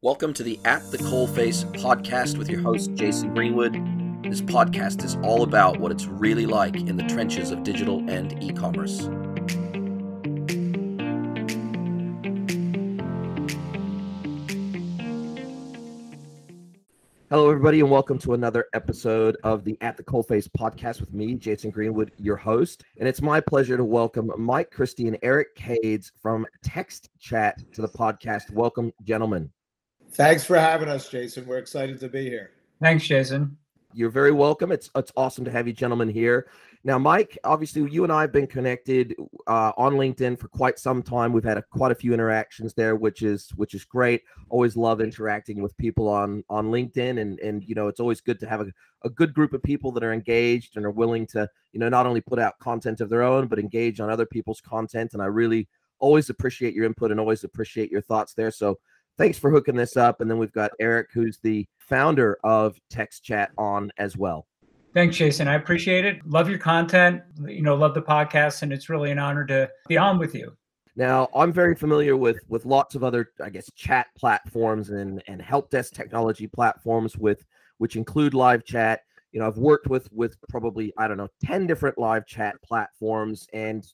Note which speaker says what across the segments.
Speaker 1: Welcome to the At the Coalface podcast with your host, Jason Greenwood. This podcast is all about what it's really like in the trenches of digital and e commerce. Hello, everybody, and welcome to another episode of the At the Coalface podcast with me, Jason Greenwood, your host. And it's my pleasure to welcome Mike Christie and Eric Kades from Text Chat to the podcast. Welcome, gentlemen.
Speaker 2: Thanks for having us, Jason. We're excited to be here.
Speaker 3: Thanks, Jason.
Speaker 1: You're very welcome. It's it's awesome to have you gentlemen here. Now, Mike, obviously, you and I have been connected uh, on LinkedIn for quite some time. We've had a, quite a few interactions there, which is which is great. Always love interacting with people on on LinkedIn, and and you know, it's always good to have a, a good group of people that are engaged and are willing to you know not only put out content of their own, but engage on other people's content. And I really always appreciate your input and always appreciate your thoughts there. So thanks for hooking this up. And then we've got Eric, who's the founder of Text Chat on as well.
Speaker 3: Thanks, Jason. I appreciate it. Love your content. You know, love the podcast, and it's really an honor to be on with you.
Speaker 1: Now, I'm very familiar with with lots of other, I guess, chat platforms and and help desk technology platforms with which include live chat you know i've worked with with probably i don't know 10 different live chat platforms and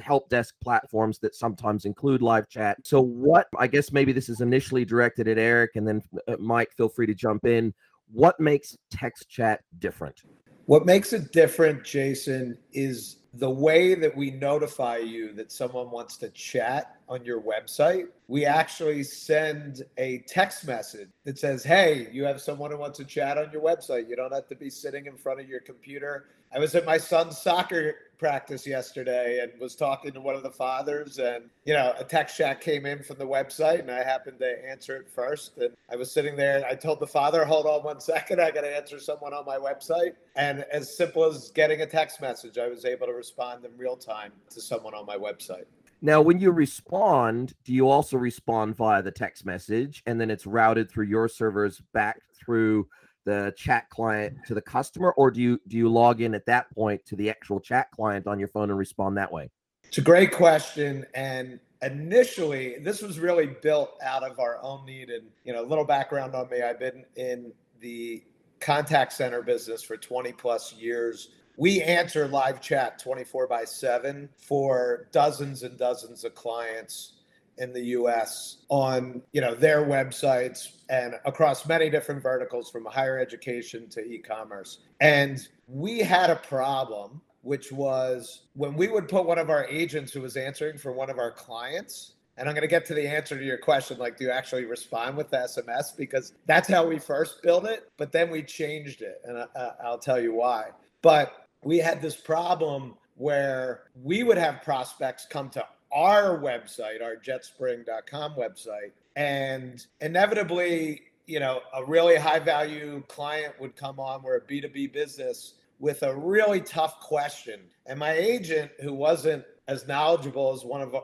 Speaker 1: help desk platforms that sometimes include live chat. So what i guess maybe this is initially directed at eric and then uh, mike feel free to jump in. What makes text chat different?
Speaker 2: What makes it different jason is the way that we notify you that someone wants to chat on your website, we actually send a text message that says, Hey, you have someone who wants to chat on your website. You don't have to be sitting in front of your computer. I was at my son's soccer practice yesterday and was talking to one of the fathers and you know a text chat came in from the website and i happened to answer it first and i was sitting there i told the father hold on one second i got to answer someone on my website and as simple as getting a text message i was able to respond in real time to someone on my website
Speaker 1: now, when you respond, do you also respond via the text message and then it's routed through your servers back through the chat client to the customer or do you do you log in at that point to the actual chat client on your phone and respond that way?
Speaker 2: It's a great question and initially this was really built out of our own need and you know a little background on me. I've been in the contact center business for 20 plus years we answer live chat 24 by 7 for dozens and dozens of clients in the US on, you know, their websites and across many different verticals from higher education to e-commerce. And we had a problem which was when we would put one of our agents who was answering for one of our clients and I'm going to get to the answer to your question like, do you actually respond with SMS? Because that's how we first built it, but then we changed it. And I, will tell you why. But we had this problem where we would have prospects come to our website, our jetspring.com website. And inevitably, you know, a really high value client would come on. We're a B2B business with a really tough question. And my agent, who wasn't as knowledgeable as one of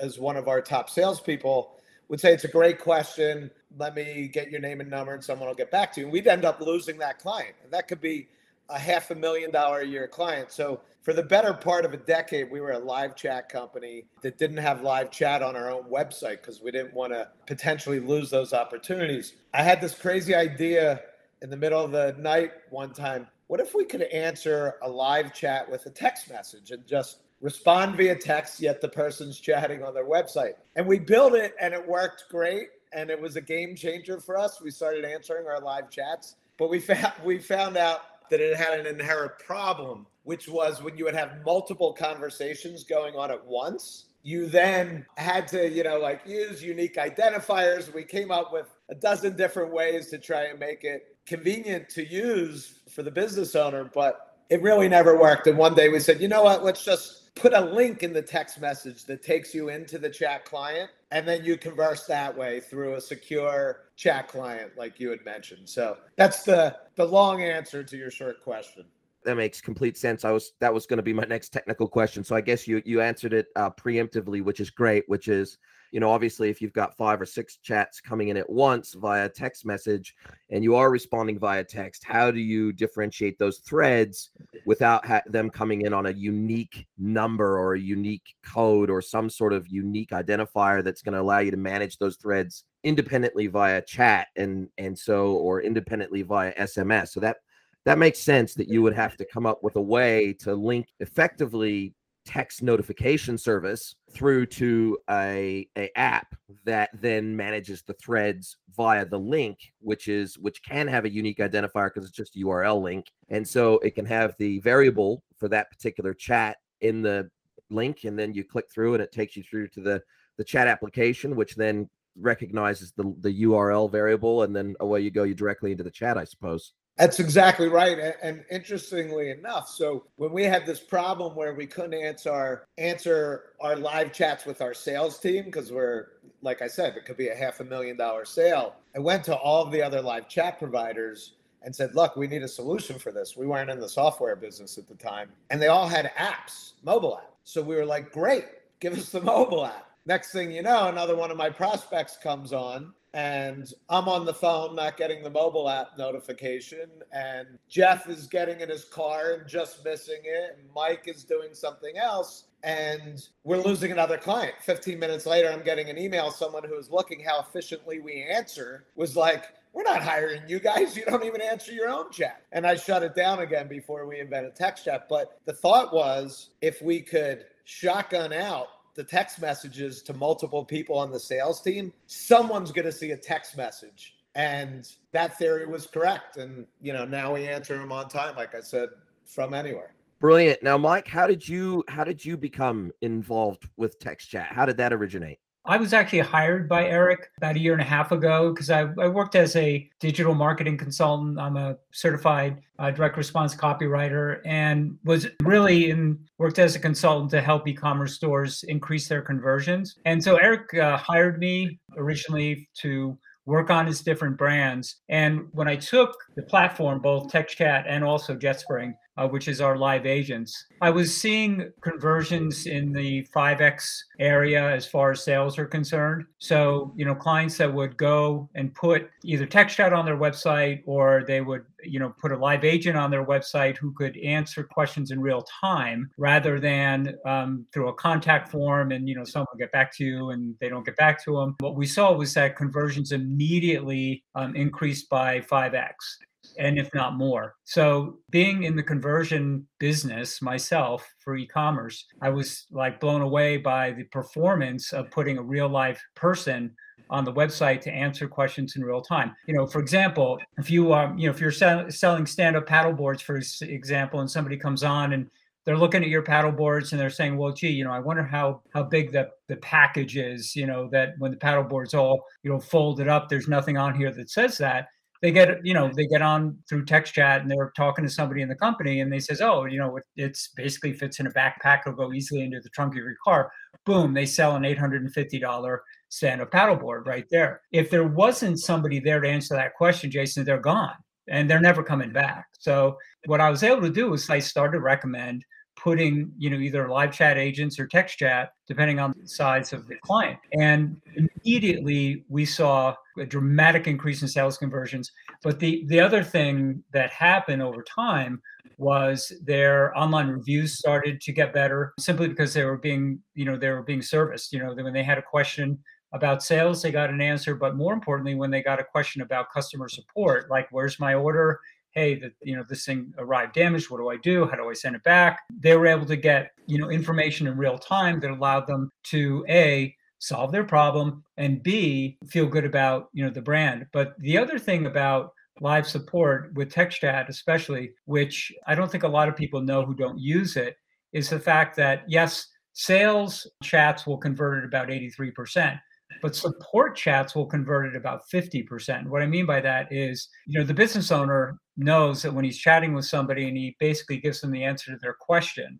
Speaker 2: as one of our top salespeople, would say it's a great question. Let me get your name and number, and someone will get back to you. And we'd end up losing that client, and that could be a half a million dollar a year client. So for the better part of a decade, we were a live chat company that didn't have live chat on our own website because we didn't want to potentially lose those opportunities. I had this crazy idea in the middle of the night one time. What if we could answer a live chat with a text message and just respond via text, yet the person's chatting on their website? And we built it and it worked great. And it was a game changer for us. We started answering our live chats, but we found we found out that it had an inherent problem, which was when you would have multiple conversations going on at once, you then had to, you know, like use unique identifiers. We came up with a dozen different ways to try and make it convenient to use for the business owner, but it really never worked. And one day we said, you know what, let's just put a link in the text message that takes you into the chat client and then you converse that way through a secure chat client like you had mentioned. So that's the the long answer to your short question
Speaker 1: that makes complete sense i was that was going to be my next technical question so i guess you you answered it uh, preemptively which is great which is you know obviously if you've got five or six chats coming in at once via text message and you are responding via text how do you differentiate those threads without ha- them coming in on a unique number or a unique code or some sort of unique identifier that's going to allow you to manage those threads independently via chat and and so or independently via SMS. So that that makes sense that you would have to come up with a way to link effectively text notification service through to a, a app that then manages the threads via the link which is which can have a unique identifier because it's just a url link. And so it can have the variable for that particular chat in the link and then you click through and it takes you through to the the chat application which then recognizes the the url variable and then away you go you directly into the chat i suppose
Speaker 2: that's exactly right. And, interestingly enough, so when we had this problem where we couldn't answer our, answer our live chats with our sales team because we're like I said, it could be a half a million dollar sale. I went to all of the other live chat providers and said, "Look, we need a solution for this." We weren't in the software business at the time, and they all had apps, mobile apps. So we were like, "Great, give us the mobile app." Next thing you know, another one of my prospects comes on and I'm on the phone, not getting the mobile app notification. And Jeff is getting in his car and just missing it. And Mike is doing something else. And we're losing another client. 15 minutes later, I'm getting an email. Someone who was looking how efficiently we answer was like, We're not hiring you guys. You don't even answer your own chat. And I shut it down again before we invented text chat. But the thought was if we could shotgun out the text messages to multiple people on the sales team, someone's going to see a text message. And that theory was correct. And, you know, now we answer them on time, like I said, from anywhere.
Speaker 1: Brilliant. Now, Mike, how did you how did you become involved with text chat? How did that originate?
Speaker 3: I was actually hired by Eric about a year and a half ago because I, I, worked as a digital marketing consultant. I'm a certified uh, direct response copywriter and was really in worked as a consultant to help e-commerce stores increase their conversions. And so Eric uh, hired me originally to work on his different brands. And when I took the platform, both TextChat and also JetSpring, uh, which is our live agents. I was seeing conversions in the 5x area as far as sales are concerned. So, you know, clients that would go and put either text chat on their website or they would, you know, put a live agent on their website who could answer questions in real time rather than um, through a contact form and, you know, someone will get back to you and they don't get back to them. What we saw was that conversions immediately um, increased by 5x and if not more. So, being in the conversion business myself for e commerce, I was like blown away by the performance of putting a real life person on the website to answer questions in real time. You know, for example, if you um, you know, if you're sell- selling stand-up paddle boards, for example, and somebody comes on and they're looking at your paddle boards and they're saying, "Well, gee, you know, I wonder how how big the the package is. You know, that when the paddle board's all you know folded up, there's nothing on here that says that." They get you know they get on through text chat and they're talking to somebody in the company and they says oh you know it, it's basically fits in a backpack. It'll go easily into the trunk of your car. Boom they sell an $850 stand-up paddleboard right there. If there wasn't somebody there to answer that question jason they're gone and they're never coming back. So what i was able to do is i started to recommend putting you know either live chat agents or text chat depending on the size of the client. And immediately we saw a dramatic increase in sales conversions. But the the other thing that happened over time was their online reviews started to get better simply because they were being you know they were being serviced. You know when they had a question about sales they got an answer. But more importantly when they got a question about customer support like where's my order hey that you know this thing arrived damaged what do i do? How do i send it back? They were able to get you know information in real time that allowed them to a solve their problem and b feel good about you know the brand. But the other thing about live support with text chat especially which i don't think a lot of people know who don't use it is the fact that yes sales chats will convert at about 83% but support chats will convert at about 50%. What I mean by that is, you know, the business owner knows that when he's chatting with somebody and he basically gives them the answer to their question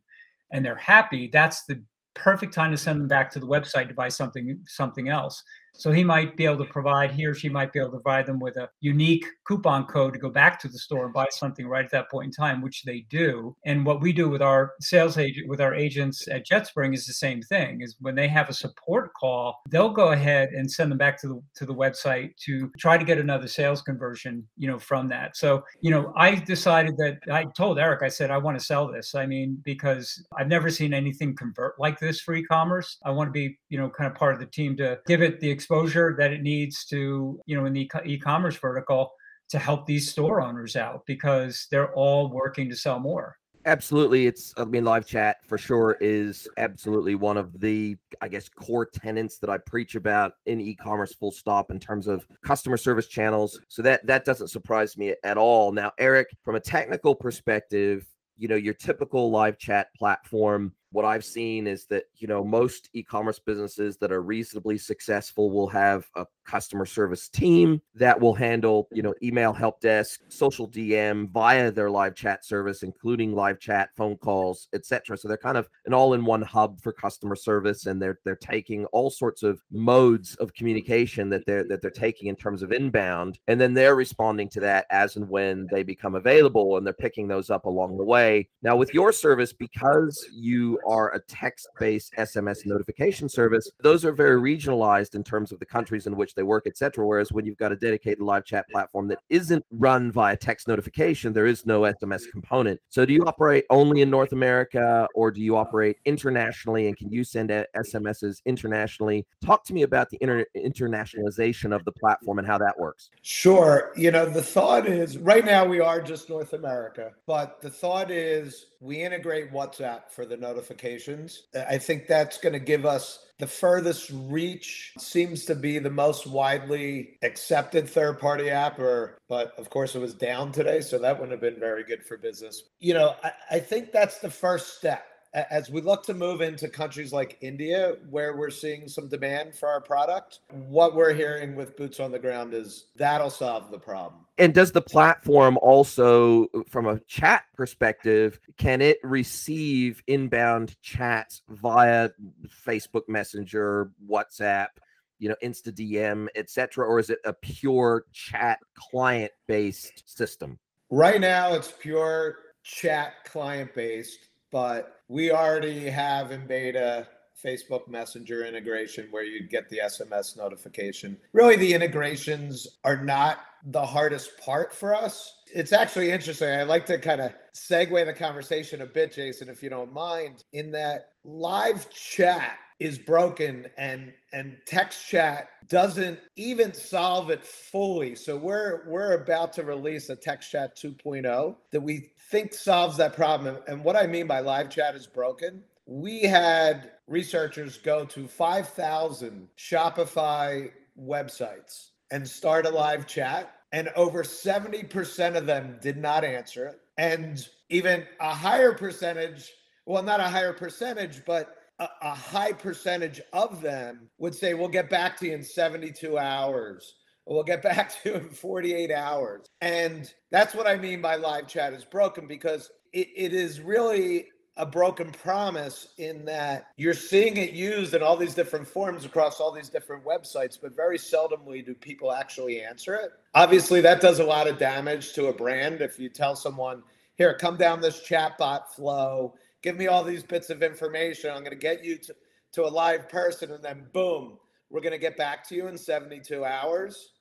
Speaker 3: and they're happy, that's the perfect time to send them back to the website to buy something something else. So he might be able to provide, he or she might be able to provide them with a unique coupon code to go back to the store and buy something right at that point in time, which they do. And what we do with our sales agent, with our agents at JetSpring is the same thing, is when they have a support call, they'll go ahead and send them back to the to the website to try to get another sales conversion, you know, from that. So, you know, I decided that I told Eric, I said, I want to sell this. I mean, because I've never seen anything convert like this for e-commerce. I want to be, you know, kind of part of the team to give it the experience exposure that it needs to, you know, in the e-commerce vertical to help these store owners out because they're all working to sell more.
Speaker 1: Absolutely. It's, I mean, live chat for sure is absolutely one of the, I guess, core tenets that I preach about in e-commerce full stop in terms of customer service channels. So that, that doesn't surprise me at all. Now, Eric, from a technical perspective, you know, your typical live chat platform what I've seen is that, you know, most e commerce businesses that are reasonably successful will have a customer service team that will handle, you know, email help desk, social DM via their live chat service, including live chat, phone calls, etc. So they're kind of an all in one hub for customer service and they're they're taking all sorts of modes of communication that they're that they're taking in terms of inbound and then they're responding to that as and when they become available and they're picking those up along the way. Now with your service because you are a text based SMS notification service, those are very regionalized in terms of the countries in which they work, etc. Whereas when you've got a dedicated live chat platform that isn't run via text notification, there is no SMS component. So do you operate only in North America or do you operate internationally? And can you send SMSs internationally? Talk to me about the inter- internationalization of the platform and how that works.
Speaker 2: Sure. You know, the thought is right now we are just North America, but the thought is we integrate WhatsApp for the notifications. I think that's going to give us the furthest reach. Seems to be the most widely accepted third party app or but of course it was down today so that wouldn't have been very good for business. You know I, I think that's the first step as we look to move into countries like India, where we're seeing some demand for our product, what we're hearing with boots on the ground is that'll solve the problem.
Speaker 1: And does the platform also, from a chat perspective, can it receive inbound chats via Facebook Messenger, WhatsApp? you know insta dm etc or is it a pure chat client based system
Speaker 2: right now it's pure chat client based but we already have in beta Facebook Messenger integration where you get the SMS notification. Really, the integrations are not the hardest part for us. It's actually interesting. I like to kind of segue the conversation a bit, Jason, if you don't mind, in that live chat is broken and and text chat doesn't even solve it fully so we're we're about to release a text chat 2.0 that we think solves that problem. And what i mean by live chat is broken. We had researchers go to 5000 shopify websites and start a live chat and over 70% of them did not answer it. And even a higher percentage well not a higher percentage but a, a high percentage of them would say, We'll get back to you in 72 hours. We'll get back to in 48 hours. And that's what I mean by live chat is broken because it, it is really a broken promise in that you're seeing it used in all these different forms across all these different websites, but very seldomly do people actually answer it. Obviously, that does a lot of damage to a brand. If you tell someone, here, come down this chatbot flow, give me all these bits of information. I'm going to get you to, to a live person, and then boom, we're going to get back to you in 72 hours.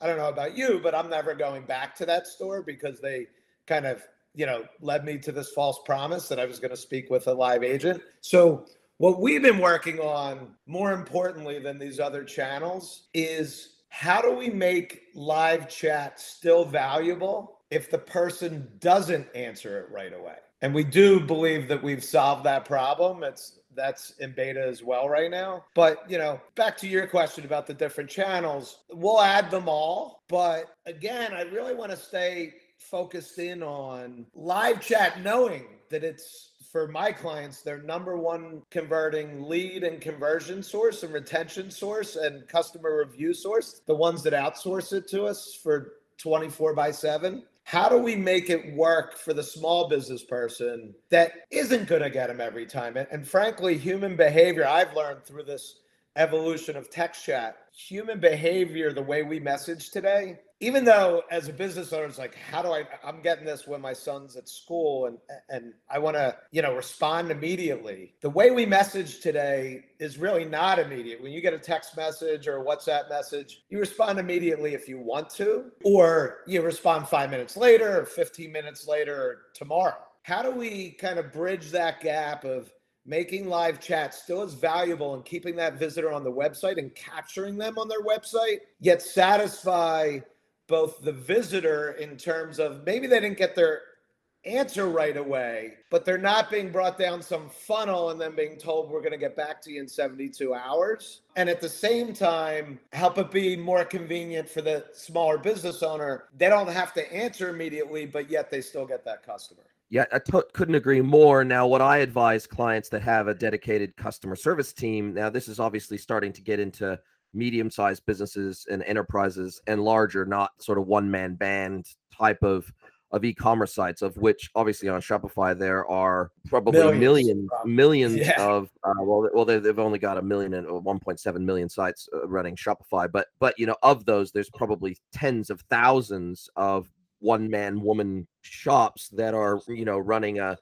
Speaker 2: I don't know about you, but I'm never going back to that store because they kind of, you know, led me to this false promise that I was going to speak with a live agent. So, what we've been working on, more importantly than these other channels, is how do we make live chat still valuable if the person doesn't answer it right away? and we do believe that we've solved that problem. It's that's in beta as well right now. But, you know, back to your question about the different channels, we'll add them all. But again, I really want to stay focused in on live chat, knowing that it's for my clients, their number one converting lead and conversion source and retention source and customer review source, the ones that outsource it to us for 24 by 7 how do we make it work for the small business person that isn't going to get them every time? And, and, frankly, human behavior, I've learned through this evolution of text chat, human behavior, the way we message today, even though as a business owner, it's like, how do I, I'm getting this when my son's at school and, and I want to, you know, respond immediately. The way we message today is really not immediate. When you get a text message or a WhatsApp message, you respond immediately if you want to, or you respond five minutes later or 15 minutes later or tomorrow. How do we kind of bridge that gap of making live chat still is valuable and keeping that visitor on the website and capturing them on their website, yet satisfy both the visitor in terms of maybe they didn't get their answer right away, but they're not being brought down some funnel and then being told we're going to get back to you in 72 hours. And at the same time, help it be more convenient for the smaller business owner. They don't have to answer immediately, but yet they still get that customer.
Speaker 1: Yeah, I t- couldn't agree more. Now, what I advise clients that have a dedicated customer service team, now this is obviously starting to get into medium sized businesses and enterprises and larger, not sort of one man band type of of e-commerce sites of which obviously on shopify there are probably millions, millions, millions yeah. of uh, well, well they've only got a million and uh, 1.7 million sites uh, running shopify but but you know of those there's probably tens of thousands of one man woman shops that are you know running a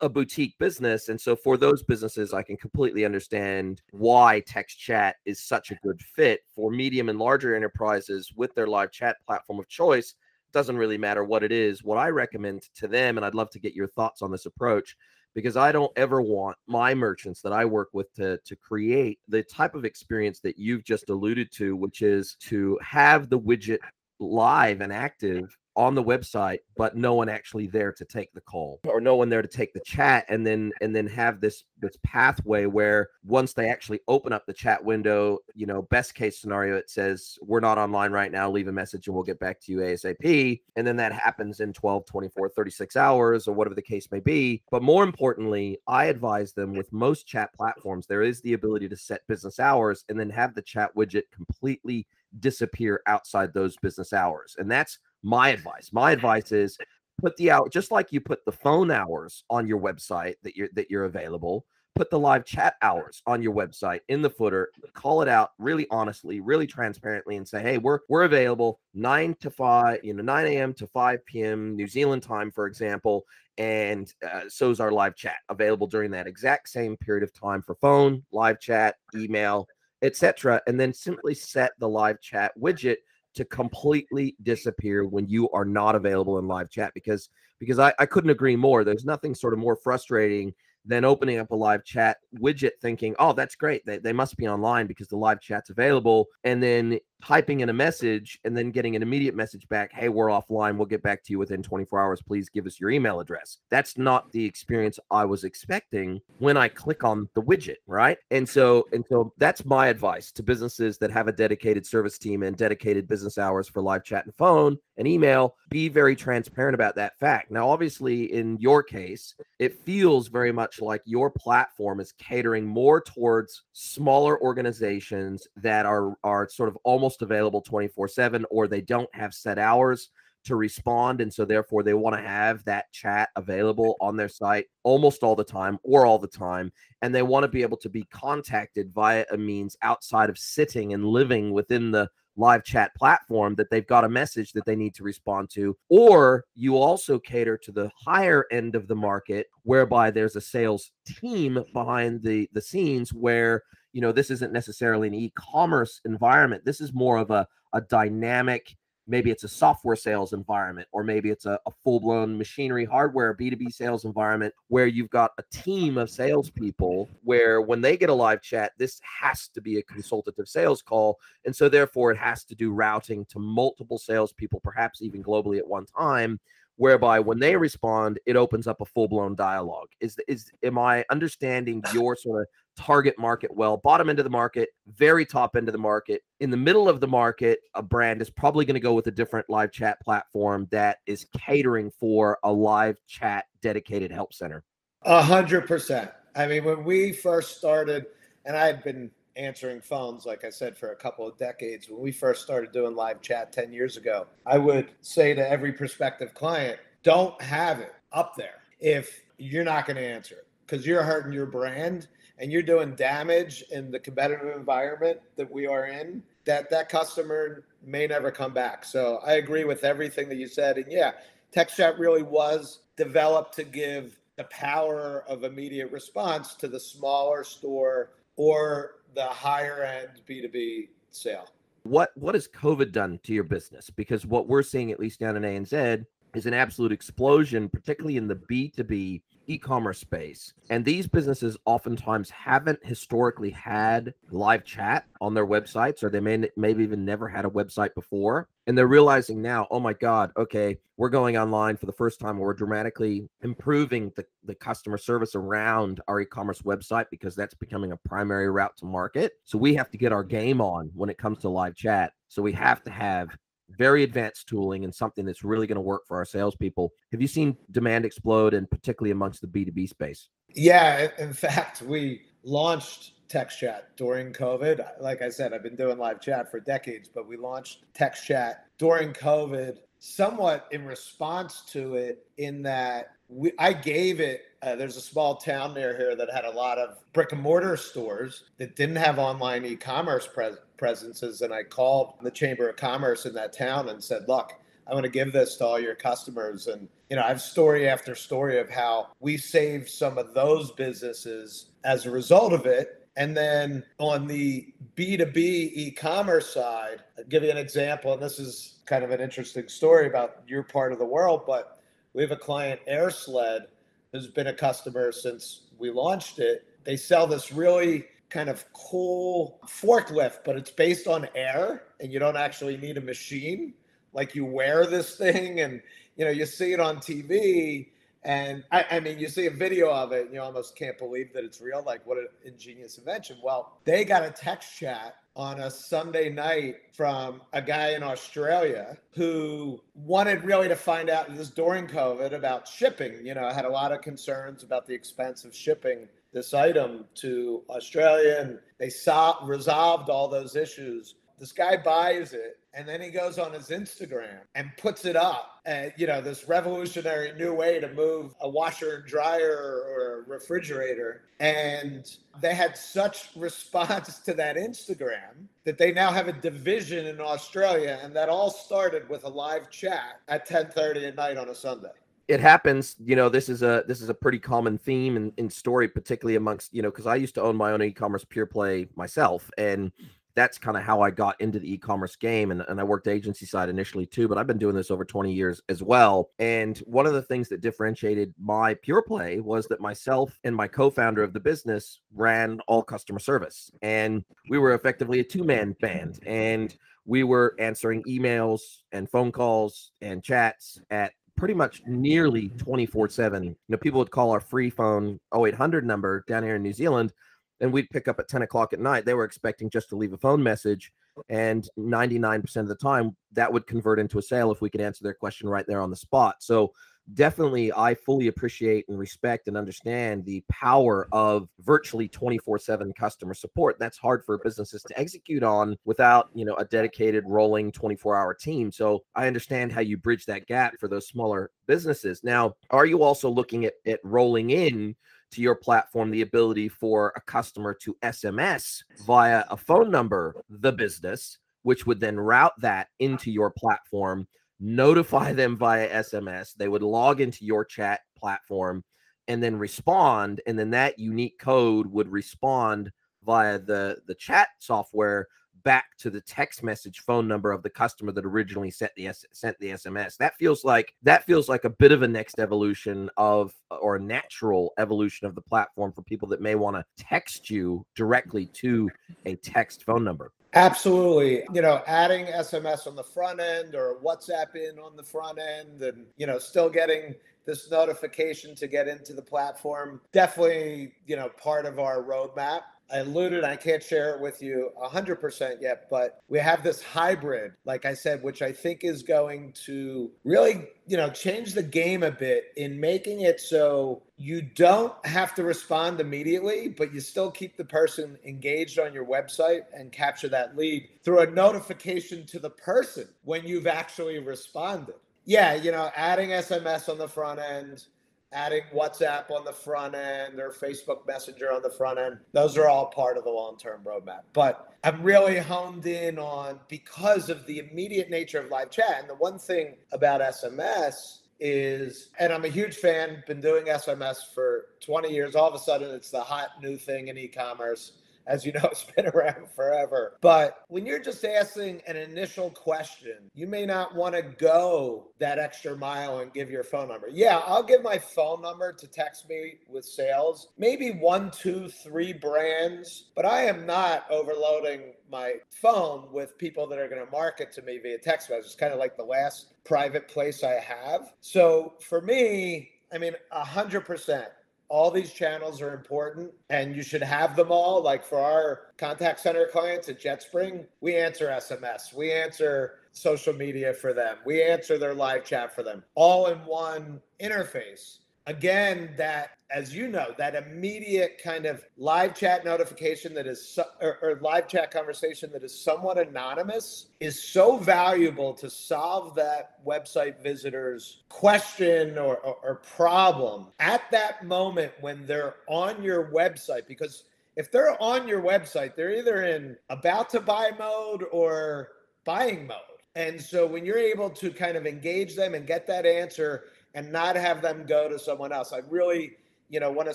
Speaker 1: a boutique business and so for those businesses i can completely understand why text chat is such a good fit. For medium and larger enterprises with their live chat platform of choice doesn't really matter what it is. What i recommend to them and i'd love to get your thoughts on this approach because i don't ever want my merchants that i work with to to create the type of experience that you've just alluded to which is to have the widget live and active on the website but no one actually there to take the call or no one there to take the chat and then and then have this this pathway where once they actually open up the chat window you know best case scenario it says we're not online right now leave a message and we'll get back to you asap and then that happens in 12 24 36 hours or whatever the case may be. But more importantly i advise them with most chat platforms there is the ability to set business hours and then have the chat widget completely disappear outside those business hours. And that's my advice. My advice is put the out just like you put the phone hours on your website that you're that you're available. Put the live chat hours on your website in the footer. Call it out really honestly, really transparently, and say, "Hey, we're we're available nine to five, you know, nine a.m. to five p.m. New Zealand time, for example, and uh, so is our live chat available during that exact same period of time for phone, live chat, email, etc. And then simply set the live chat widget to completely disappear when you are not available in live chat because because I, I couldn't agree more. There's nothing sort of more frustrating than opening up a live chat widget thinking, oh, that's great. They, they must be online because the live chat's available. And then typing in a message and then getting an immediate message back, hey, we're offline. We'll get back to you within 24 hours. Please give us your email address. That's not the experience I was expecting when I click on the widget, right? And so, and so that's my advice to businesses that have a dedicated service team and dedicated business hours for live chat and phone and email. Be very transparent about that fact. Now, obviously, in your case, it feels very much like your platform is catering more towards smaller organizations that are are sort of almost available 24 7 or they don't have set hours to respond and so therefore they want to have that chat available on their site almost all the time or all the time and they want to be able to be contacted via a means outside of sitting and living within the live chat platform that they've got a message that they need to respond to or you also cater to the higher end of the market whereby there's a sales team behind the the scenes where you know this isn't necessarily an e-commerce environment. This is more of a, a dynamic maybe it's a software sales environment or maybe it's a, a full-blown machinery hardware b2b sales environment where you've got a team of salespeople where when they get a live chat this has to be a consultative sales call. And so therefore it has to do routing to multiple salespeople perhaps even globally at one time whereby when they respond it opens up a full-blown dialogue is is am i understanding your sort of target market well. Bottom end of the market, very top end of the market. In the middle of the market, a brand is probably going to go with a different live chat platform that is catering for a live chat dedicated help center.
Speaker 2: A hundred percent. I mean, when we first started, and I had been answering phones, like I said, for a couple of decades. When we first started doing live chat 10 years ago, I would say to every prospective client, don't have it up there if you're not going to answer it because you're hurting your brand and you're doing damage in the competitive environment that we are in, that that customer may never come back. So I agree with everything that you said. And yeah, text chat really was developed to give the power of immediate response to the smaller store or the higher end B2B sale.
Speaker 1: What what has COVID done to your business? Because what we're seeing, at least down in ANZ, is an absolute explosion, particularly in the B2B e-commerce space and these businesses oftentimes haven't historically had live chat on their websites or they may maybe even never had a website before and they're realizing now oh my god okay we're going online for the first time we're dramatically improving the, the customer service around our e-commerce website because that's becoming a primary route to market. So we have to get our game on when it comes to live chat. So we have to have very advanced tooling and something that's really going to work for our salespeople. Have you seen demand explode, and particularly amongst the B2B space?
Speaker 2: Yeah, in fact, we launched text chat during COVID. Like I said, I've been doing live chat for decades, but we launched text chat during COVID somewhat in response to it, in that we, I gave it. Uh, there's a small town near here that had a lot of brick and mortar stores that didn't have online e-commerce pres- presences, and I called the Chamber of Commerce in that town and said, "Look, I want to give this to all your customers." And you know, I have story after story of how we saved some of those businesses as a result of it. And then on the B2B e commerce side, I'll give you an example. And this is kind of an interesting story about your part of the world, but we have a client, AirSled, who's been a customer since we launched it. They sell this really kind of cool forklift, but it's based on air and you don't actually need a machine. Like you wear this thing and you know, you see it on TV and I, I, mean, you see a video of it, and you almost can't believe that it's real. Like, what an ingenious invention. Well, they got a text chat on a Sunday night from a guy in Australia who wanted really to find out this during COVID about shipping. You know, I had a lot of concerns about the expense of shipping this item to Australia, and they saw, resolved all those issues this guy buys it and then he goes on his Instagram and puts it up. And, you know, this revolutionary new way to move a washer and dryer or a refrigerator. And they had such response to that Instagram that they now have a division in Australia. And that all started with a live chat at 1030 at night on a Sunday
Speaker 1: it happens you know this is a this is a pretty common theme in, in story particularly amongst you know because i used to own my own e-commerce pure play myself and that's kind of how I got into the e-commerce game. And, and I worked agency side initially too, but I've been doing this over 20 years as well. And one of the things that differentiated my pure play was that myself and my co-founder of the business ran all customer service. And we were effectively a two-man band. And we were answering emails and phone calls and chats at pretty much nearly 24 7. You know, people would call our free phone 0800 number down here in New Zealand and we'd pick up at 10 o'clock at night. They were expecting just to leave a phone message. And 99% of the time, that would convert into a sale if we could answer their question right there on the spot. So, definitely, I fully appreciate and respect and understand the power of virtually 24 7 customer support. That's hard for businesses to execute on without, you know, a dedicated rolling 24 hour team. So, I understand how you bridge that gap for those smaller businesses. Now, are you also looking at, at rolling in? To your platform the ability for a customer to SMS via a phone number the business, which would then route that into your platform, notify them via SMS. They would log into your chat platform and then respond. And then that unique code would respond via the, the chat software back to the text message phone number of the customer that originally sent the sent the SMS. That feels like that feels like a bit of a next evolution of or a natural evolution of the platform for people that may want to text you directly to a text phone number.
Speaker 2: Absolutely. You know, adding SMS on the front end or WhatsApp in on the front end and, you know, still getting this notification to get into the platform. Definitely, you know, part of our roadmap. I alluded, I can't share it with you 100% yet, but we have this hybrid, like I said, which I think is going to really, you know, change the game a bit in making it so you don't have to respond immediately, but you still keep the person engaged on your website and capture that lead through a notification to the person when you've actually responded. Yeah, you know, adding SMS on the front end, adding WhatsApp on the front end or Facebook Messenger on the front end. Those are all part of the long term roadmap. But I'm really honed in on because of the immediate nature of live chat. And the one thing about SMS is, and I'm a huge fan, been doing SMS for 20 years. All of a sudden, it's the hot new thing in e commerce. As you know, it's been around forever. But when you're just asking an initial question, you may not want to go that extra mile and give your phone number. Yeah, I'll give my phone number to text me with sales, maybe one, two, three brands, but I am not overloading my phone with people that are going to market to me via text message. It's kind of like the last private place I have. So for me, I mean, a hundred percent all these channels are important and you should have them all. Like for our contact center clients at JetSpring, we answer SMS, we answer social media for them, we answer their live chat for them, all in one interface again that as you know that immediate kind of live chat notification that is or, or, live chat conversation that is somewhat anonymous is so valuable to solve that website visitor's question or, or, or problem at that moment when they're on your website because if they're on your website they're either in about to buy mode or buying mode and so when you're able to kind of engage them and get that answer and not have them go to someone else. I really, you know, want to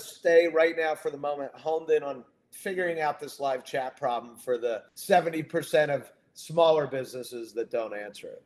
Speaker 2: stay right now for the moment honed in on figuring out this live chat problem for the 70% of smaller businesses that don't answer it.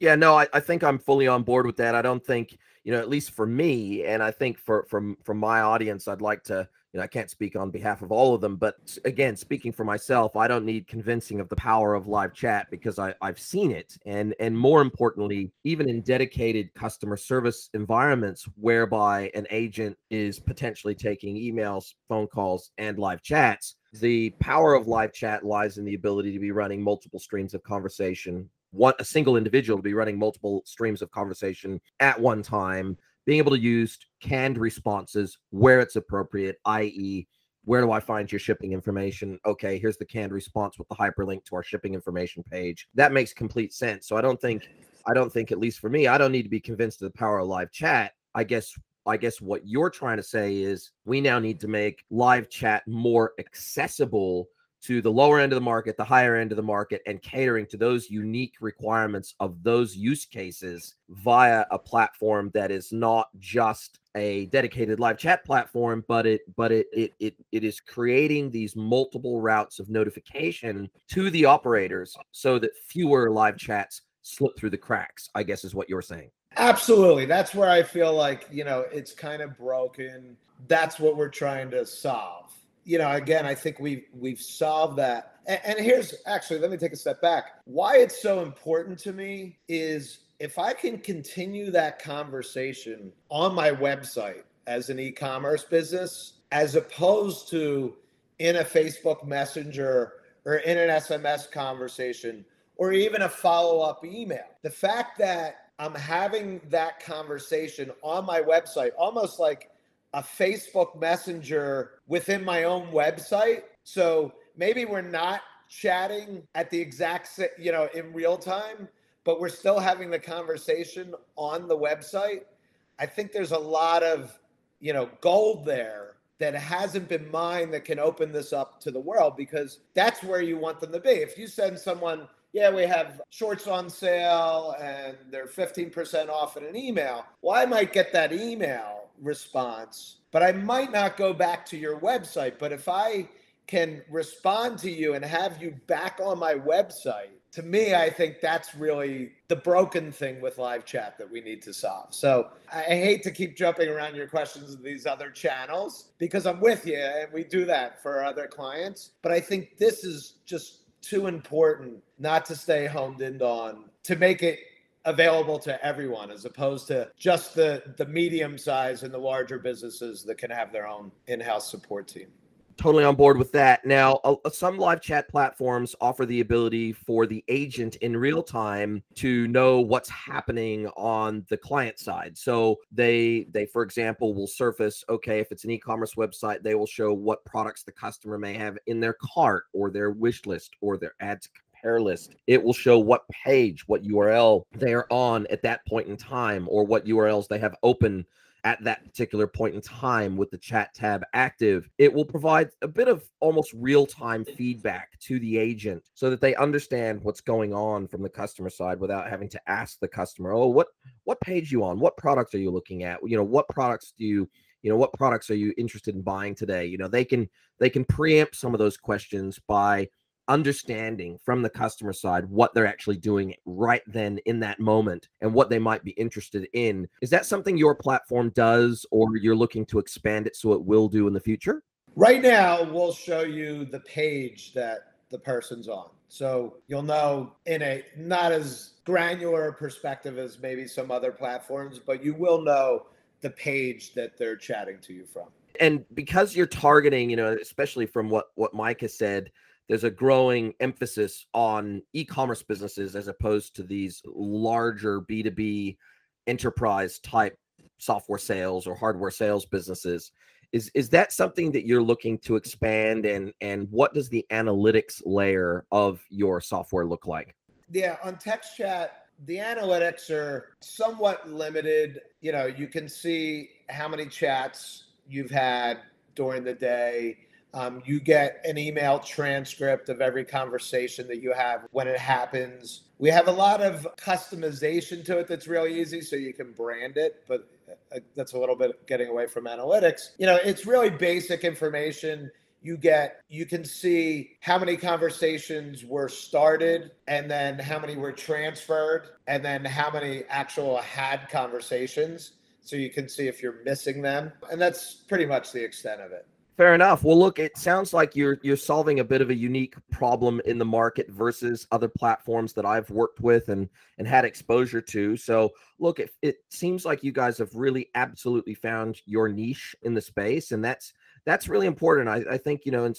Speaker 1: Yeah, no, I, I think I'm fully on board with that. I don't think, you know, at least for me, and I think for from from my audience, I'd like to you know, I can't speak on behalf of all of them, but again, speaking for myself, I don't need convincing of the power of live chat because I, I've seen it. And and more importantly, even in dedicated customer service environments whereby an agent is potentially taking emails, phone calls, and live chats, the power of live chat lies in the ability to be running multiple streams of conversation one a single individual to be running multiple streams of conversation at one time being able to use canned responses where it's appropriate, i.e., where do I find your shipping information? Okay, here's the canned response with the hyperlink to our shipping information page. That makes complete sense. So I don't think, I don't think, at least for me, I don't need to be convinced of the power of live chat. I guess I guess what you're trying to say is we now need to make live chat more accessible to the lower end of the market, the higher end of the market, and catering to those unique requirements of those use cases via a platform that is not just a dedicated live chat platform, but it but it it it, it is creating these multiple routes of notification to the operators so that fewer live chats slip through the cracks, I guess is what you're saying.
Speaker 2: Absolutely. That's where I feel like, you know, it's kind of broken. That's what we're trying to solve you know, again, I think we've we've solved that. And, and here's actually, let me take a step back. Why it's so important to me is if I can continue that conversation on my website as an e-commerce business, as opposed to in a Facebook Messenger or in an SMS conversation or even a follow-up email. The fact that I'm having that conversation on my website, almost like a Facebook Messenger within my own website. So maybe we're not chatting at the exact, you know, in real time, but we're still having the conversation on the website. I think there's a lot of, you know, gold there that hasn't been mined that can open this up to the world because that's where you want them to be. If you send someone, yeah, we have shorts on sale and they're 15% off in an email, well, I might get that email response, but I might not go back to your website. But if I can respond to you and have you back on my website, to me, I think that's really the broken thing with live chat that we need to solve. So I hate to keep jumping around your questions in these other channels because I'm with you and we do that for other clients. But I think this is just too important not to stay honed in on to make it available to everyone as opposed to just the the medium size and the larger businesses that can have their own in-house support team.
Speaker 1: Totally on board with that. Now uh, some live chat platforms offer the ability for the agent in real time to know what's happening on the client side. So they they for example will surface okay if it's an e-commerce website they will show what products the customer may have in their cart or their wish list or their to compare list. It will show what page, what URL they are on at that point in time, or what URLs they have open at that particular point in time with the chat tab active, it will provide a bit of almost real time feedback to the agent so that they understand what's going on from the customer side without having to ask the customer, "Oh, what what page you on? What products are you looking at? You know, what products do you you know what products are you interested in buying today you know they can they can preempt some of those questions by understanding from the customer side what they're actually doing right then in that moment and what they might be interested in. Is that something your platform does, or you're looking to expand it so it will do in the future?
Speaker 2: Right now, we'll show you the page that the person's on. So you'll know in a not as granular perspective as maybe some other platforms, but you will know the page that they're chatting to you from.
Speaker 1: And because you're targeting, you know, especially from what what Mike has said, there's a growing emphasis on e-commerce businesses as opposed to these larger B2B enterprise type software sales or hardware sales businesses. Is is that something that you're looking to expand and and what does the analytics layer of your software look like?
Speaker 2: Yeah, on TextChat, the analytics are somewhat limited. You know, you can see how many chats you've had during the day um, you get an email transcript of every conversation that you have when it happens. We have a lot of customization to it that's really easy, so you can brand it, but uh, that's a little bit getting away from analytics. You know, it's really basic information you get you can see how many conversations were started and then how many were transferred and then how many actual had conversations so you can see if you're missing them and that's pretty much the extent of it
Speaker 1: Fair enough. Well, look, it sounds like you're you're solving a bit of a unique problem in the market versus other platforms that I've worked with and and had exposure to. So, look, it, it seems like you guys have really absolutely found your niche in the space, and that's that's really important. I, I think you know, a,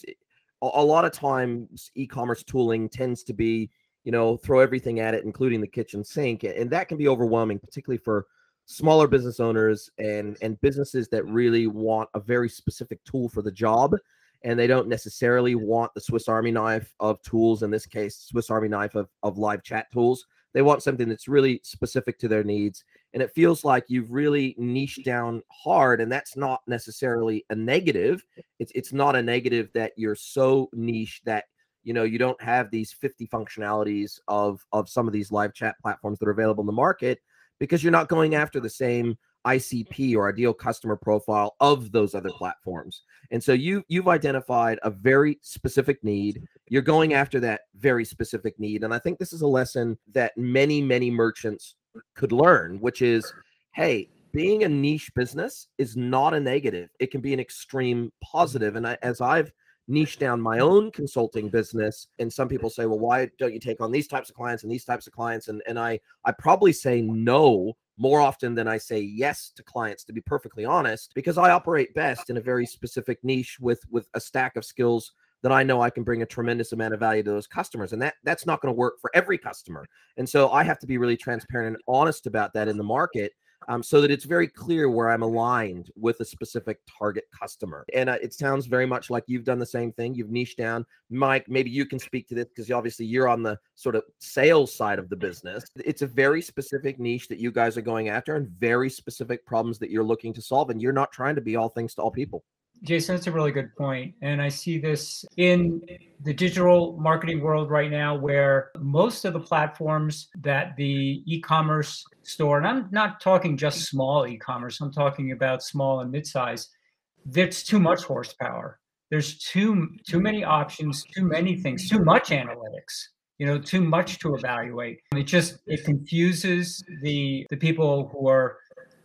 Speaker 1: a lot of times e-commerce tooling tends to be you know throw everything at it, including the kitchen sink, and that can be overwhelming, particularly for smaller business owners and and businesses that really want a very specific tool for the job and they don't necessarily want the swiss army knife of tools in this case swiss army knife of, of live chat tools. They want something that's really specific to their needs and it feels like you've really niched down hard and that's not necessarily a negative. It's it's not a negative that you're so niche that you know you don't have these 50 functionalities of of some of these live chat platforms that are available in the market because you're not going after the same ICP or ideal customer profile of those other platforms. And so you you've identified a very specific need. You're going after that very specific need. And I think this is a lesson that many, many merchants could learn, which is hey, being a niche business is not a negative. It can be an extreme positive. And I, as I've niche down my own consulting business and some people say well why don't you take on these types of clients and these types of clients and and i i probably say no more often than i say yes to clients to be perfectly honest because i operate best in a very specific niche with with a stack of skills that I know I can bring a tremendous amount of value to those customers. And that that's not going to work for every customer. And so I have to be really transparent and honest about that in the market um, so that it's very clear where I'm aligned with a specific target customer. And uh, it sounds very much like you've done the same thing. You've niched down. Mike, maybe you can speak to this because obviously you're on the sort of sales side of the business. It's a very specific niche that you guys are going after and very specific problems that you're looking to solve. And you're not trying to be all things to all people.
Speaker 3: Jason, that's a really good point. And I see this in the digital marketing world right now, where most of the platforms that the e commerce store, and I'm not talking just small e commerce, I'm talking about small and mid size, there's too much horsepower. There's too too many options, too many things, too much analytics you know too much to evaluate it just it confuses the the people who are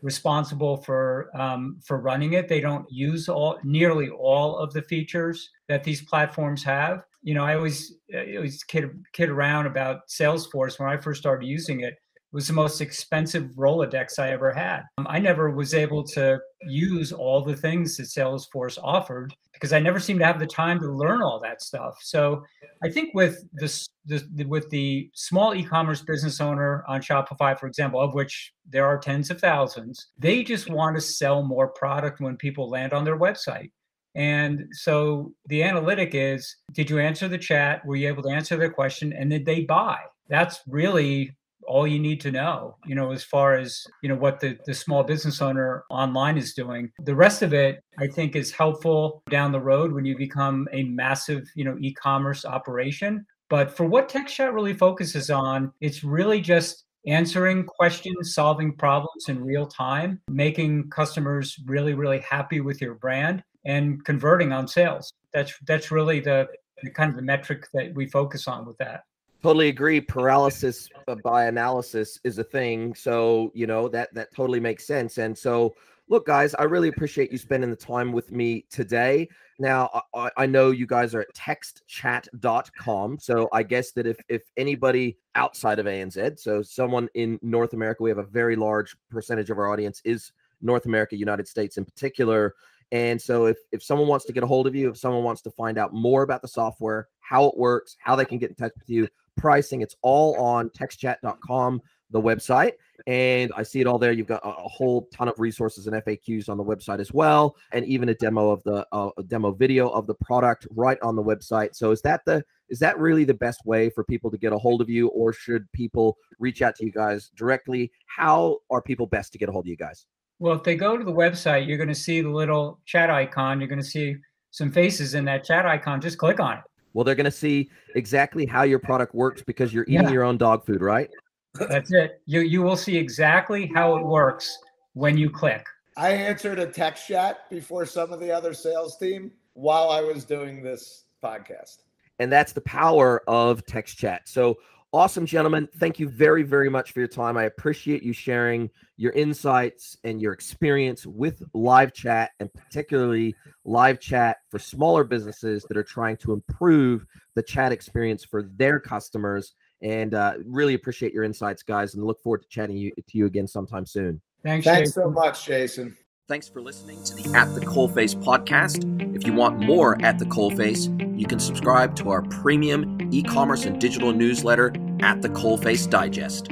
Speaker 3: responsible for um, for running it. They don't use all nearly all of the features that these platforms have. You know, I always I always kid kid around about Salesforce when I first started using it. It was the most expensive Rolodex I ever had. Um, I never was able to use all the things that Salesforce offered because I never seemed to have the time to learn all that stuff. So I think with this, this with the small e-commerce business owner on Shopify, for example, of which there are tens of thousands, they just want to sell more product when people land on their website. And so the analytic is did you answer the chat? Were you able to answer their question? And did they buy? That's really all you need to know, you know, as far as, you know, what the, the small business owner online is doing. The rest of it, I think, is helpful down the road when you become a massive, you know, e commerce operation. But for what TextChat really focuses on, it's really just answering questions, solving problems in real time, making customers really, really happy with your brand and converting on sales. That's that's really the, the kind of the metric that we focus on with that.
Speaker 1: Totally agree. Paralysis by analysis is a thing. So, you know, that that totally makes sense. And so look, guys, I really appreciate you spending the time with me today. Now, I, I, know you guys are at textchat.com. So I guess that if, if anybody outside of ANZ, so someone in North America, we have a very large percentage of our audience is North America, United States in particular. And so if, if someone wants to get a hold of you, if someone wants to find out more about the software, how it works, how they can get in touch with you, pricing, it's all on textchat.com the website. And I see it all there. You've got a, whole ton of resources and FAQs on the website as well, and even a demo of the uh, demo video of the product right on the website. So is that the is that really the best way for people to get a hold of you, or should people reach out to you guys directly? How are people best to get a hold of you guys?
Speaker 3: Well, if they go to the website, you're going to see the little chat icon. You're going to see some faces in that chat icon. Just click on it.
Speaker 1: Well, they're going to see exactly how your product works because you're eating yeah. your own dog food, right?
Speaker 3: That's it. You you will see exactly how it works when you click.
Speaker 2: I answered a text chat before some of the other sales team while I was doing this podcast.
Speaker 1: And that's the power of TextChat. So awesome, gentlemen. Thank you very, very much for your time. I appreciate you sharing your insights and your experience with live chat and particularly live chat for smaller businesses that are trying to improve the chat experience for their customers and uh, really appreciate your insights, guys, and look forward to chatting you, to you again sometime soon.
Speaker 2: Thanks, Thanks so much, Jason.
Speaker 1: Thanks for listening to the At the Coalface podcast. If you want more at the Coalface, you can subscribe to our premium e commerce and digital newsletter at the Coalface Digest.